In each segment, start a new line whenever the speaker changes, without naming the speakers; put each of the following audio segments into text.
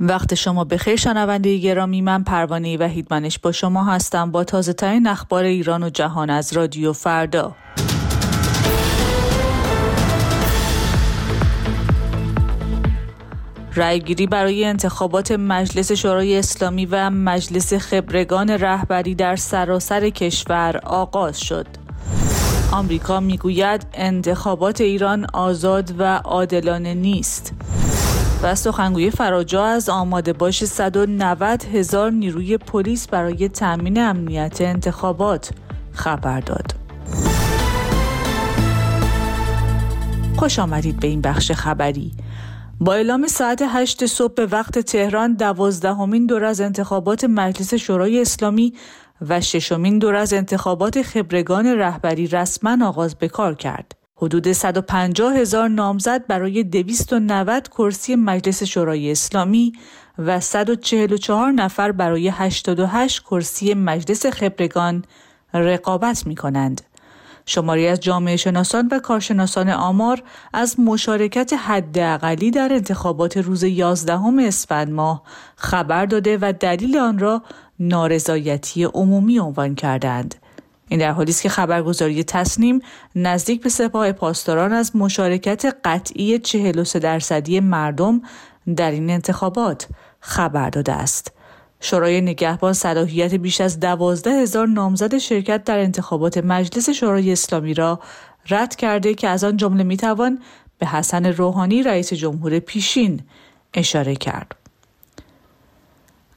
وقت شما به خیر شنونده گرامی من پروانه و هیدمنش با شما هستم با تازه ترین اخبار ایران و جهان از رادیو فردا رأیگیری برای انتخابات مجلس شورای اسلامی و مجلس خبرگان رهبری در سراسر کشور آغاز شد. آمریکا می‌گوید انتخابات ایران آزاد و عادلانه نیست. و سخنگوی فراجا از آماده باش 190 هزار نیروی پلیس برای تأمین امنیت انتخابات خبر داد. خوش آمدید به این بخش خبری. با اعلام ساعت 8 صبح به وقت تهران دوازدهمین دور از انتخابات مجلس شورای اسلامی و ششمین دور از انتخابات خبرگان رهبری رسما آغاز به کار کرد. حدود 150 هزار نامزد برای 290 کرسی مجلس شورای اسلامی و 144 نفر برای 88 کرسی مجلس خبرگان رقابت می کنند. شماری از جامعه شناسان و کارشناسان آمار از مشارکت حداقلی در انتخابات روز 11 اسفند ماه خبر داده و دلیل آن را نارضایتی عمومی عنوان کردند. این در حالی است که خبرگزاری تصنیم نزدیک به سپاه پاسداران از مشارکت قطعی 43 درصدی مردم در این انتخابات خبر داده است. شورای نگهبان صلاحیت بیش از دوازده هزار نامزد شرکت در انتخابات مجلس شورای اسلامی را رد کرده که از آن جمله می‌توان به حسن روحانی رئیس جمهور پیشین اشاره کرد.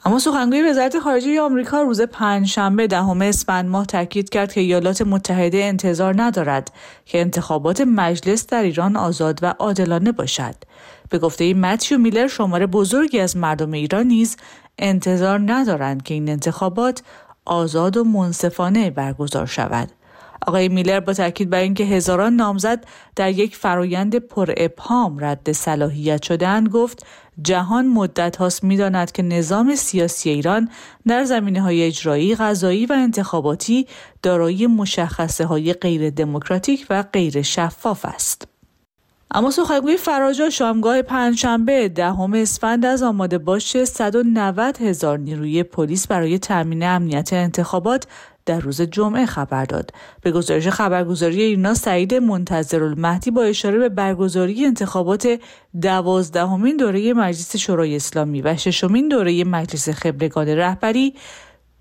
اما سخنگوی وزارت خارجه آمریکا روز پنجشنبه دهم اسفند ماه تاکید کرد که ایالات متحده انتظار ندارد که انتخابات مجلس در ایران آزاد و عادلانه باشد. به گفته متیو میلر شمار بزرگی از مردم ایران نیز انتظار ندارند که این انتخابات آزاد و منصفانه برگزار شود. آقای میلر با تاکید بر اینکه هزاران نامزد در یک فرایند پر ابهام رد صلاحیت شدهاند گفت جهان مدت هاست می‌داند که نظام سیاسی ایران در زمینه های اجرایی، غذایی و انتخاباتی دارای مشخصه های غیر دموکراتیک و غیر شفاف است. اما سخنگوی فراجا شامگاه پنجشنبه دهم اسفند از آماده باش 190 هزار نیروی پلیس برای تامین امنیت انتخابات در روز جمعه خبر داد. به گزارش خبرگزاری ایرنا سعید منتظر المهدی با اشاره به برگزاری انتخابات دوازدهمین دوره مجلس شورای اسلامی و ششمین دوره مجلس خبرگان رهبری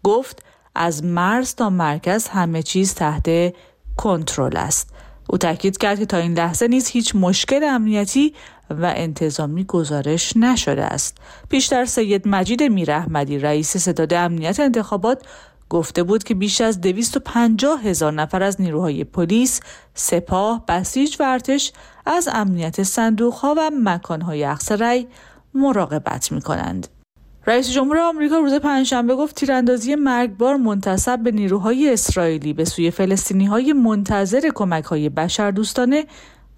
گفت از مرز تا مرکز همه چیز تحت کنترل است. او تاکید کرد که تا این لحظه نیز هیچ مشکل امنیتی و انتظامی گزارش نشده است. پیشتر سید مجید میرحمدی رئیس ستاد امنیت انتخابات گفته بود که بیش از 250 هزار نفر از نیروهای پلیس، سپاه، بسیج و ارتش از امنیت صندوقها و مکانهای رأی مراقبت می کنند. رئیس جمهور آمریکا روز پنجشنبه گفت تیراندازی مرگبار منتصب به نیروهای اسرائیلی به سوی فلسطینی های منتظر کمک های بشردوستانه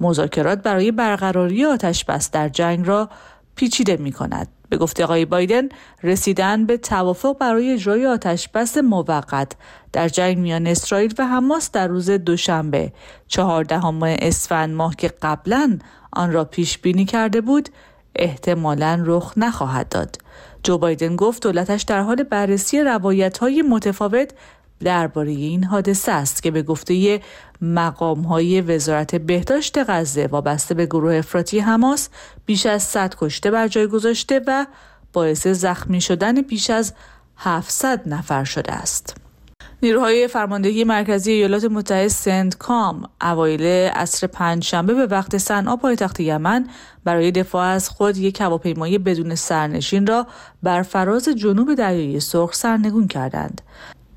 مذاکرات برای برقراری آتش بس در جنگ را پیچیده می کند. به گفته آقای بایدن رسیدن به توافق برای اجرای آتش بس موقت در جنگ میان اسرائیل و حماس در روز دوشنبه چهاردهم اسفند ماه که قبلا آن را پیش بینی کرده بود احتمالا رخ نخواهد داد. جو بایدن گفت دولتش در حال بررسی روایت های متفاوت درباره این حادثه است که به گفته مقام های وزارت بهداشت غزه وابسته به گروه افراطی حماس بیش از 100 کشته بر جای گذاشته و باعث زخمی شدن بیش از 700 نفر شده است. نیروهای فرماندهی مرکزی ایالات متحده سنت کام اوایل عصر پنجشنبه به وقت صنعا پایتخت یمن برای دفاع از خود یک هواپیمای بدون سرنشین را بر فراز جنوب دریای سرخ سرنگون کردند.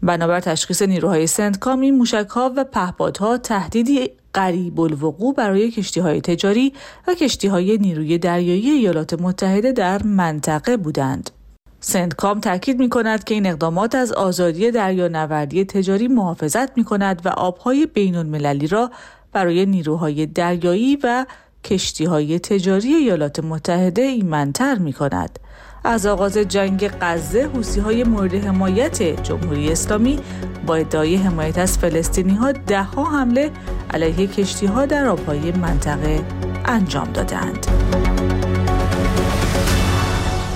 بنابر تشخیص نیروهای سنتکام این موشکها و پهپادها تهدیدی قریب الوقوع برای کشتی های تجاری و کشتی های نیروی دریایی ایالات متحده در منطقه بودند. سندکام تاکید می کند که این اقدامات از آزادی دریانوردی تجاری محافظت می کند و آبهای بین المللی را برای نیروهای دریایی و کشتی های تجاری ایالات متحده ایمنتر می کند. از آغاز جنگ غزه حوسی های مورد حمایت جمهوری اسلامی با ادعای حمایت از فلسطینی ها ده ها حمله علیه کشتی ها در آبهای منطقه انجام دادند.